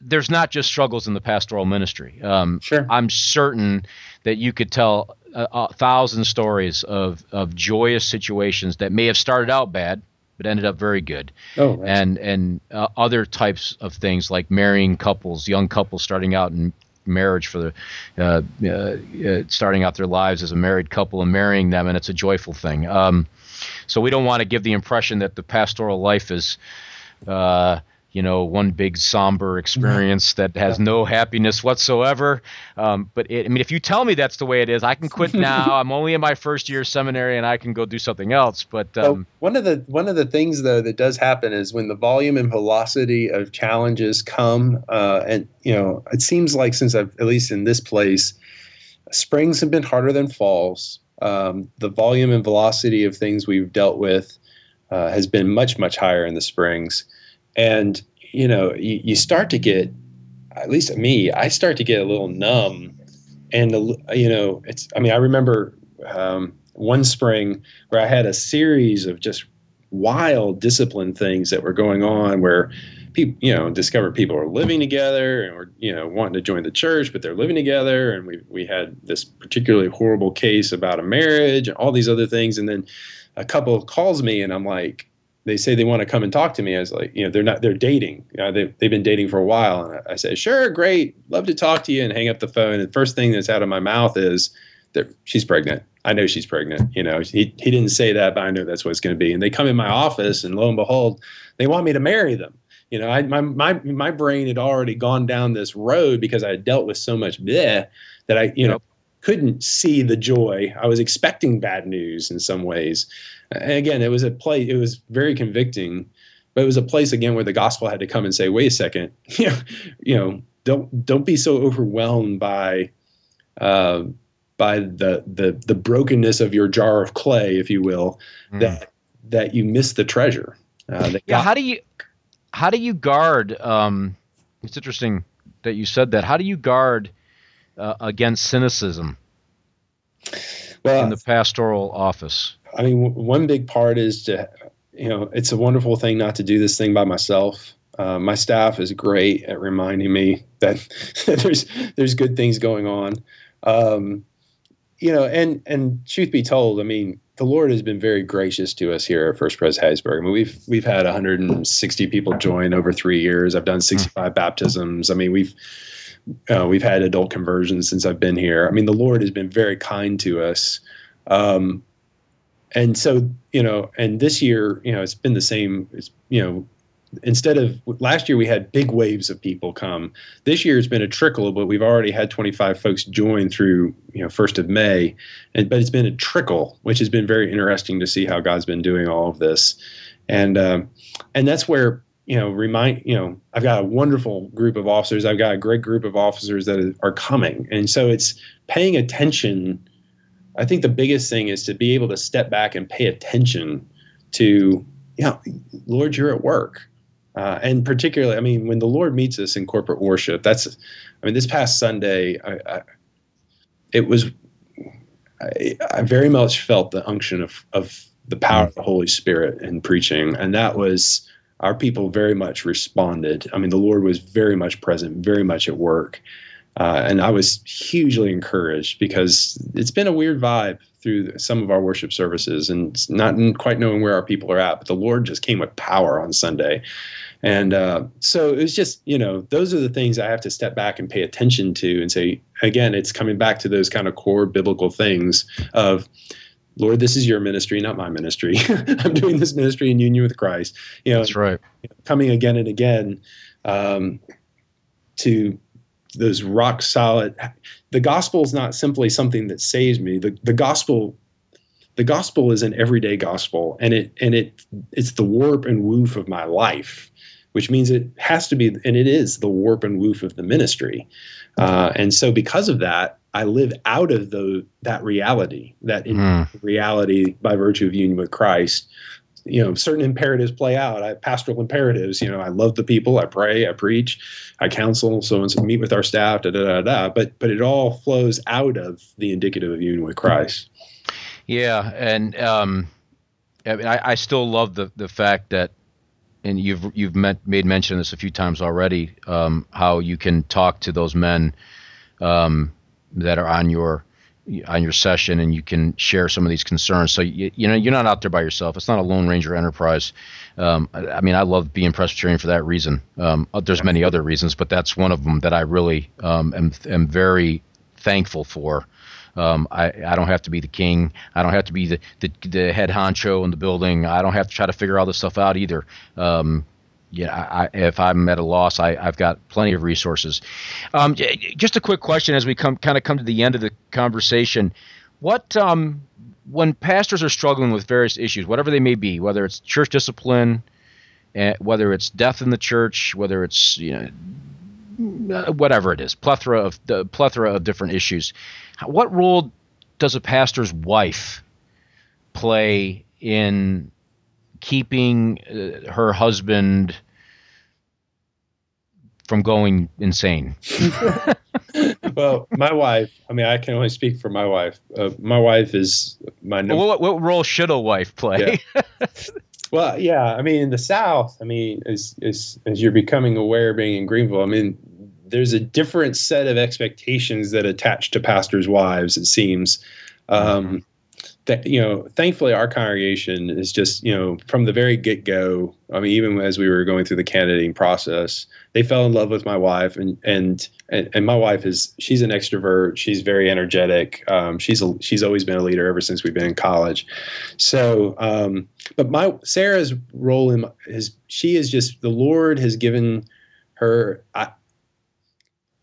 there's not just struggles in the pastoral ministry um, sure i'm certain that you could tell a, a thousand stories of, of joyous situations that may have started out bad but ended up very good. Oh, right. and and uh, other types of things like marrying couples, young couples starting out in marriage for the uh, uh, uh, starting out their lives as a married couple and marrying them, and it's a joyful thing. Um, so we don't want to give the impression that the pastoral life is uh, you know one big somber experience that has no happiness whatsoever. Um, but it, i mean if you tell me that's the way it is i can quit now. (laughs) I'm only in my first year of seminary and i can go do something else. But um, one of the one of the things though that does happen is when the volume and velocity of challenges come uh, and you know it seems like since i've at least in this place springs have been harder than falls. Um, the volume and velocity of things we've dealt with uh, has been much much higher in the springs and you know you, you start to get at least me i start to get a little numb. And you know it's i mean i remember um, one spring where i had a series of just wild discipline things that were going on where people you know discovered people are living together and were you know wanting to join the church but they're living together. And we we had this particularly horrible case about a marriage and all these other things. And then a couple calls me and i'm like they say they want to come and talk to me. I was like, you know, they're not, they're dating. You know, they, they've been dating for a while. And I, I say, sure, great. Love to talk to you and hang up the phone. And the first thing that's out of my mouth is that she's pregnant. I know she's pregnant. You know, he, he didn't say that, but I know that's what it's going to be. And they come in my office and lo and behold, they want me to marry them. You know, I, my, my, my brain had already gone down this road because I had dealt with so much bleh that I, you know, couldn't see the joy. I was expecting bad news in some ways. Again, it was a place. It was very convicting, but it was a place again where the gospel had to come and say, "Wait a second, you (laughs) know, you know don't don't be so overwhelmed by." Uh, by the, the the brokenness of your jar of clay, if you will, mm. that that you miss the treasure. Uh, yeah. how do you how do you guard? Um, it's interesting that you said that. How do you guard uh, against cynicism well, in the pastoral office? I mean, one big part is to, you know, it's a wonderful thing not to do this thing by myself. Uh, my staff is great at reminding me that (laughs) there's there's good things going on. Um, you know, and and truth be told, I mean, the Lord has been very gracious to us here at First Pres Hattiesburg. I mean, we've we've had 160 people join over three years. I've done 65 baptisms. I mean, we've uh, we've had adult conversions since I've been here. I mean, the Lord has been very kind to us. Um, and so, you know, and this year, you know, it's been the same. It's, you know, instead of last year we had big waves of people come. This year it's been a trickle, but we've already had 25 folks join through, you know, first of May. And but it's been a trickle, which has been very interesting to see how God's been doing all of this. And um, and that's where you know, remind, you know, I've got a wonderful group of officers. I've got a great group of officers that are coming. And so it's paying attention. I think the biggest thing is to be able to step back and pay attention to, you know, Lord, you're at work. Uh, and particularly, I mean, when the Lord meets us in corporate worship, that's, I mean, this past Sunday, I, I, it was, I, I, very much felt the unction of, of the power of the Holy Spirit in preaching. And that was, our people very much responded. I mean, the Lord was very much present, very much at work. Uh, and I was hugely encouraged because it's been a weird vibe through some of our worship services and not quite knowing where our people are at. But the Lord just came with power on Sunday. And uh, so it was just, you know, those are the things I have to step back and pay attention to and say, again, it's coming back to those kind of core biblical things of, Lord, this is your ministry, not my ministry. (laughs) I'm doing this ministry in union with Christ. You know, that's right. Coming again and again um, to those rock solid. The gospel is not simply something that saves me. The the gospel, the gospel is an everyday gospel, and it and it it's the warp and woof of my life, which means it has to be, and it is the warp and woof of the ministry. Uh, and so, because of that, I live out of the that reality, that mm. reality by virtue of union with Christ you know certain imperatives play out. I have pastoral imperatives you know i love the people i pray i preach i counsel so and so meet with our staff da, da da da but but it all flows out of the indicative of union with christ. Yeah and um i, I still love the the fact that and you've you've met, made mention of this a few times already um how you can talk to those men um that are on your on your session and you can share some of these concerns. So you, you know you're not out there by yourself. It's not a lone ranger enterprise. Um, I, I, mean, I love being Presbyterian for that reason. Um, uh, there's many other reasons, but that's one of them that I really um, am am very thankful for. Um, I, I don't have to be the king. I don't have to be the, the, the head honcho in the building. I don't have to try to figure all this stuff out either. Um, yeah, I, if I'm at a loss, I, have got plenty of resources. Um, just a quick question as we come kind of come to the end of the conversation. What um, when pastors are struggling with various issues, whatever they may be, whether it's church discipline, uh, whether it's death in the church, whether it's you know whatever it is, plethora of plethora of different issues. What role does a pastor's wife play in keeping uh, her husband from going insane? (laughs) well, my wife, I mean, I can only speak for my wife. Uh, my wife is my number. What, what, role should a wife play? Yeah. (laughs) well, yeah, I mean, in the South, I mean, as, as, as you're becoming aware being in Greenville, I mean, there's a different set of expectations that attach to pastors' wives, it seems. Um, you know thankfully our congregation is just you know from the very get-go i mean even as we were going through the candidating process they fell in love with my wife and and and, and my wife is she's an extrovert. She's very energetic. Um, she's a, she's always been a leader ever since we've been in college. So um, but my sarah's role in is she is just the lord has given her I,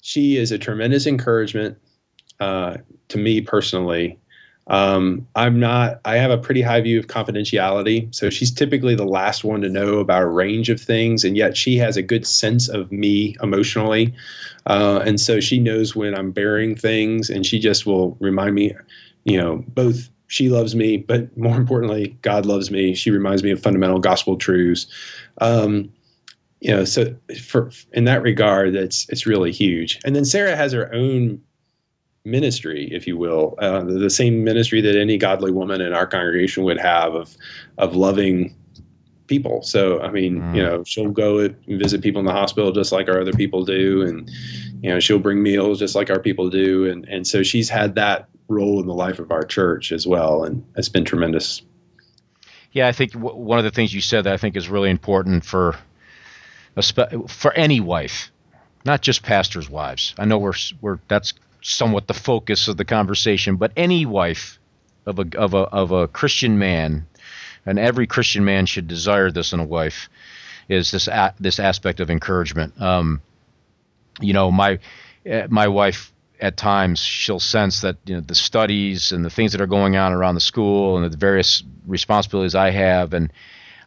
she is a tremendous encouragement uh, to me personally um, I'm not, I have a pretty high view of confidentiality. So she's typically the last one to know about a range of things, and yet she has a good sense of me emotionally. Uh, and so she knows when I'm bearing things, and she just will remind me, you know, both she loves me, but more importantly, God loves me. She reminds me of fundamental gospel truths. Um, you know, so for in that regard, that's it's really huge. And then Sarah has her own ministry, if you will, uh, the same ministry that any godly woman in our congregation would have of of loving people. So I mean, mm. you know, she'll go and visit people in the hospital just like our other people do, and you know, she'll bring meals just like our people do, and and so she's had that role in the life of our church as well, and it's been tremendous. Yeah, I think w- one of the things you said that I think is really important for spe- for any wife, not just pastors' wives. I know we're we're that's somewhat the focus of the conversation, but any wife of a of a of a Christian man, and every Christian man should desire this in a wife, is this a, this aspect of encouragement. Um, you know, my eh, my wife at times she'll sense that you know the studies and the things that are going on around the school and the various responsibilities I have and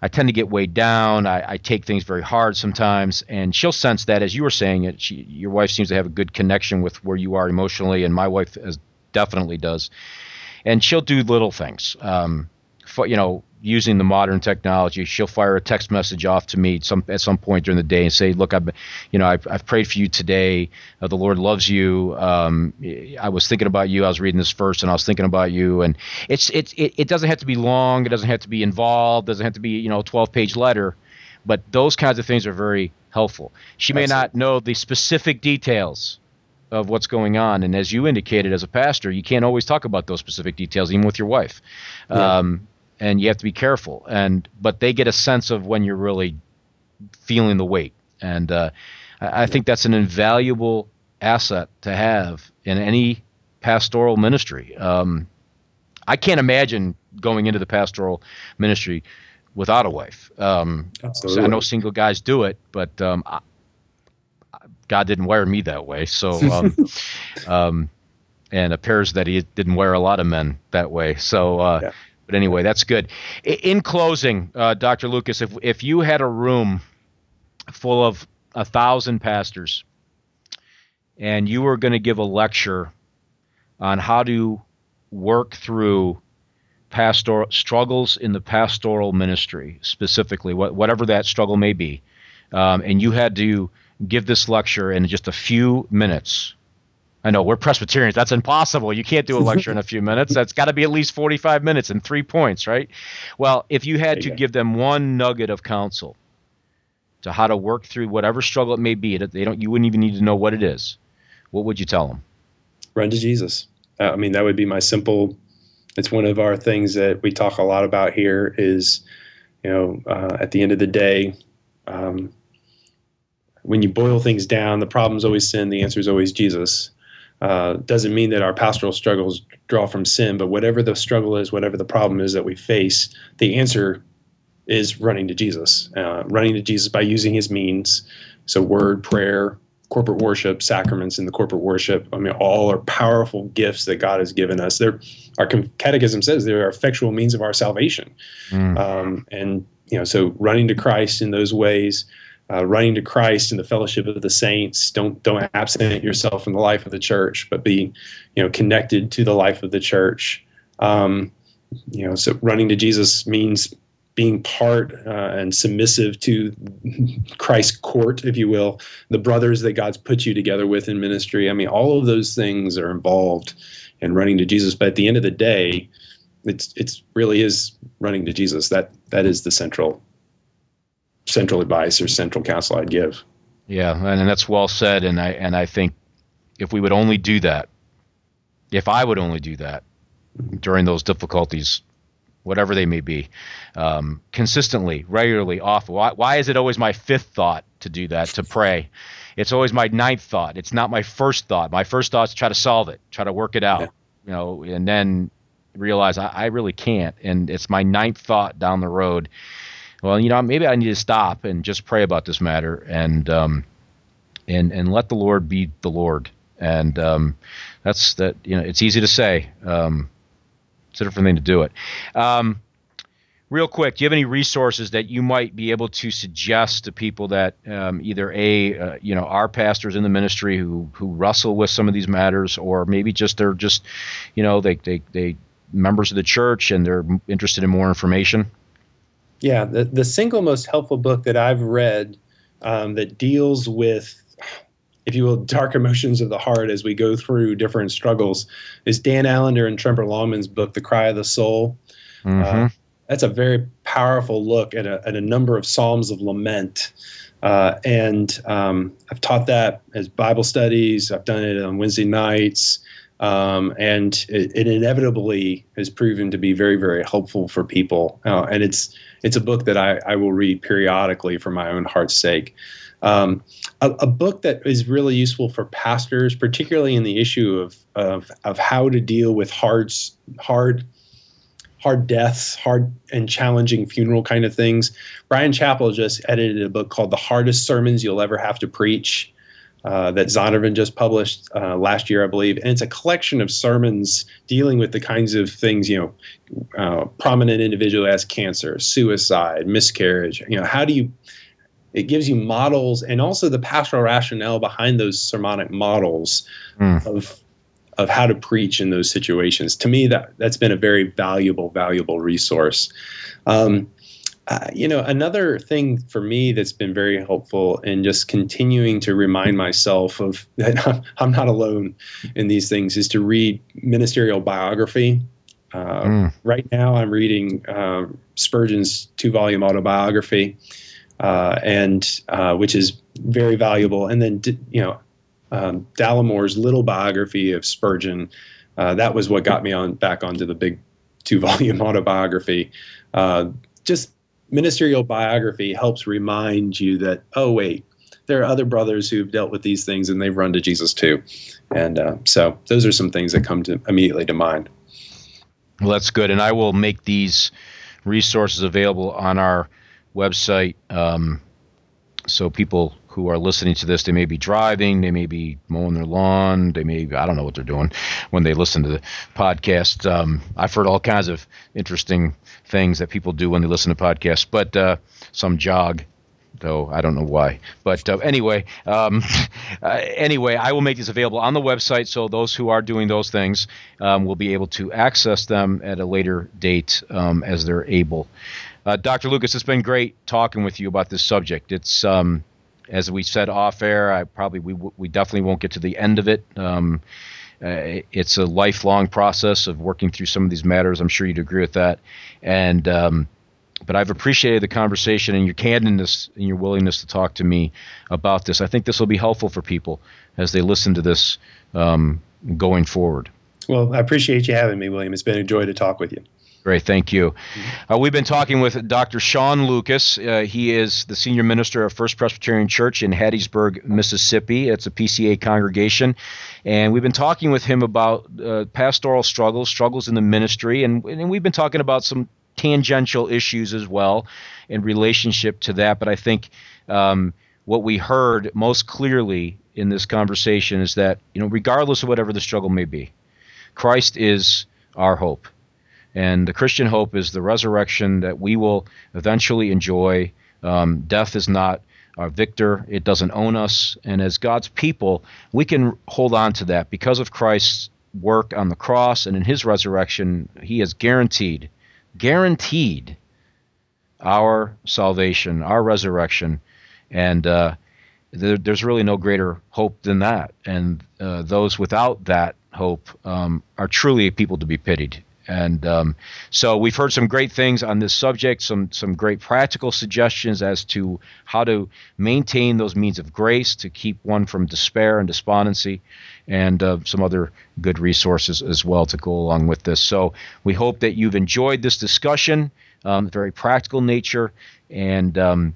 I tend to get weighed down. I, I, take things very hard sometimes, and she'll sense that, as you were saying, it. She, your wife seems to have a good connection with where you are emotionally, and my wife definitely does. And she'll do little things. Um, for, you know, using the modern technology. She'll fire a text message off to me some at some point during the day and say, "Look, I've you know I've, I've prayed for you today. Uh, the Lord loves you. Um, I was thinking about you. I was reading this first, and I was thinking about you. And it's it, it it doesn't have to be long. It doesn't have to be involved. Doesn't have to be you know a 12 page letter, but those kinds of things are very helpful. She may not know the specific details of what's going on. And as you indicated, as a pastor, you can't always talk about those specific details, even with your wife. Yeah. Um, and you have to be careful. And but they get a sense of when you're really feeling the weight, and uh, I, I think that's an invaluable asset to have in any pastoral ministry. Um, I can't imagine going into the pastoral ministry without a wife. Um, I know single guys do it, but um, I, God didn't wire me that way. So, um, (laughs) um, and appears that He didn't wire a lot of men that way. So, uh, yeah. But anyway, that's good. In closing, uh, Dr. Lucas, if if you had a room full of a thousand pastors, and you were going to give a lecture on how to work through pastoral struggles in the pastoral ministry, specifically, what, whatever that struggle may be, um, and you had to give this lecture in just a few minutes, I know we're Presbyterians. That's impossible. You can't do a lecture in a few minutes. That's got to be at least 45 minutes and three points, right? Well, if you had to give them one nugget of counsel to how to work through whatever struggle it may be, that they don't, you wouldn't even need to know what it is. What would you tell them? Run to Jesus. Uh, I mean, that would be my simple. It's one of our things that we talk a lot about here. Is you know, uh, at the end of the day, um, when you boil things down, the problem's always sin. The answer is always Jesus. Uh, doesn't mean that our pastoral struggles draw from sin, but whatever the struggle is, whatever the problem is that we face, the answer is running to Jesus, uh, running to Jesus by using his means. So, word, prayer, corporate worship, sacraments in the corporate worship. I mean, all are powerful gifts that God has given us. They're, our catechism says they are effectual means of our salvation. Mm. Um, and, you know, so running to Christ in those ways uh, running to Christ and the fellowship of the saints. Don't don't absent yourself from the life of the church, but be you know connected to the life of the church. Um, you know, so running to Jesus means being part uh, and submissive to Christ's court, if you will, the brothers that God's put you together with in ministry. I mean, all of those things are involved in running to Jesus. But at the end of the day, it's it's really is running to Jesus. That that is the central central advice or central counsel I'd give. Yeah, and that's well said. And I and I think if we would only do that, if I would only do that during those difficulties, whatever they may be, um, consistently, regularly, often. Why, why is it always my fifth thought to do that, to pray? It's always my ninth thought. It's not my first thought. My first thought is try to solve it, try to work it out, yeah. you know, and then realize I, I really can't. And it's my ninth thought down the road well, you know, maybe I need to stop and just pray about this matter and um, and and let the Lord be the Lord. And um, that's that. You know, it's easy to say. Um, it's a different thing to do it. Um, real quick, do you have any resources that you might be able to suggest to people that um, either a uh, you know our pastors in the ministry who who wrestle with some of these matters, or maybe just they're just you know they they they members of the church and they're interested in more information? Yeah, the, the single most helpful book that I've read um, that deals with, if you will, dark emotions of the heart as we go through different struggles is Dan Allender and Tremper Longman's book, The Cry of the Soul. Mm-hmm. Uh, that's a very powerful look at a, at a number of Psalms of lament. Uh, and um, I've taught that as Bible studies. I've done it on Wednesday nights. Um, and it, it, inevitably has proven to be very, very helpful for people. Uh, and it's it's a book that I, I will read periodically for my own heart's sake. Um, a, a, book that is really useful for pastors, particularly in the issue of of, of how to deal with hard hard hard deaths, hard and challenging funeral kind of things. Bryan Chapell just edited a book called "The Hardest Sermons You'll Ever Have to Preach." Uh, that Zondervan just published uh, last year, I believe, and it's a collection of sermons dealing with the kinds of things you know, uh, prominent individual has cancer, suicide, miscarriage. You know, how do you? It gives you models and also the pastoral rationale behind those sermonic models mm. of of how to preach in those situations. To me, that that's been a very valuable, valuable resource. Um, uh, you know, another thing for me that's been very helpful in just continuing to remind myself of (laughs) that I'm not alone in these things is to read ministerial biography. Uh, mm. Right now, I'm reading uh, Spurgeon's two-volume autobiography, uh, and uh, which is very valuable. And then, you know, um, Dallimore's little biography of Spurgeon. Uh, that was what got me on back onto the big two-volume (laughs) autobiography. just ministerial biography helps remind you that oh wait there are other brothers who've dealt with these things and they've run to jesus too. And uh, so those are some things that come to immediately to mind. Well that's good. And i will make these resources available on our website um, so people who are listening to this, they may be driving, they may be mowing their lawn, they may I don't know what they're doing when they listen to the podcast. Um, I've heard all kinds of interesting things that people do when they listen to podcasts, but uh, some jog. Though I don't know why, but uh, anyway, um, (laughs) uh, anyway, I will make these available on the website, so those who are doing those things um, will be able to access them at a later date um, as they're able. Uh, Dr. Lucas, it's been great talking with you about this subject. It's um, as we said off air. I probably we we definitely won't get to the end of it. Um, uh, it's a lifelong process of working through some of these matters. I'm sure you'd agree with that. And um, but I've appreciated the conversation and your candidness and your willingness to talk to me about this. I think this will be helpful for people as they listen to this um, going forward. Well, I appreciate you having me, William. It's been a joy to talk with you. Great, thank you. Uh, we've been talking with Dr. Sean Lucas. Uh, he is the senior minister of First Presbyterian Church in Hattiesburg, Mississippi. It's a PCA congregation. And we've been talking with him about uh, pastoral struggles, struggles in the ministry, and, and we've been talking about some tangential issues as well in relationship to that. But I think um, what we heard most clearly in this conversation is that, you know, regardless of whatever the struggle may be, Christ is our hope and the Christian hope is the resurrection that we will eventually enjoy. Um, death is not our victor, it doesn't own us. And as God's people, we can hold on to that because of Christ's work on the cross and in his resurrection, he has guaranteed, guaranteed our salvation, our resurrection. And uh, there, there's really no greater hope than that. And uh, those without that hope um, are truly people to be pitied. And um, so we've heard some great things on this subject, some some great practical suggestions as to how to maintain those means of grace to keep one from despair and despondency, and uh, some other good resources as well to go along with this. So we hope that you've enjoyed this discussion, um, very practical nature, and um,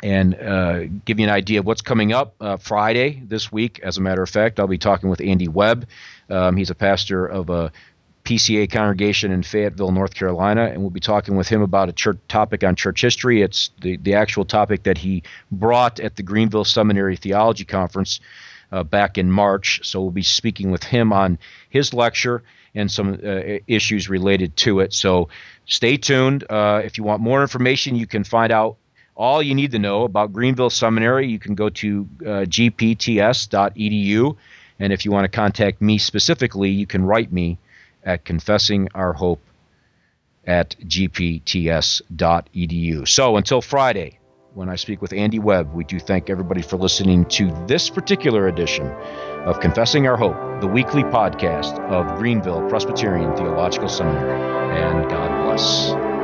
and uh, give you an idea of what's coming up uh, Friday this week. As a matter of fact, I'll be talking with Andy Webb. Um, he's a pastor of a PCA congregation in Fayetteville, North Carolina, and we'll be talking with him about a church topic on church history. It's the, the actual topic that he brought at the Greenville Seminary Theology Conference uh, back in March. So we'll be speaking with him on his lecture and some uh, issues related to it. So stay tuned. Uh, if you want more information, you can find out all you need to know about Greenville Seminary. You can go to uh, gpts.edu. And if you want to contact me specifically, you can write me at confessing our hope at gpts.edu. So until Friday, when I speak with Andy Webb, we do thank everybody for listening to this particular edition of Confessing Our Hope, the weekly podcast of Greenville Presbyterian Theological Seminary. And God bless.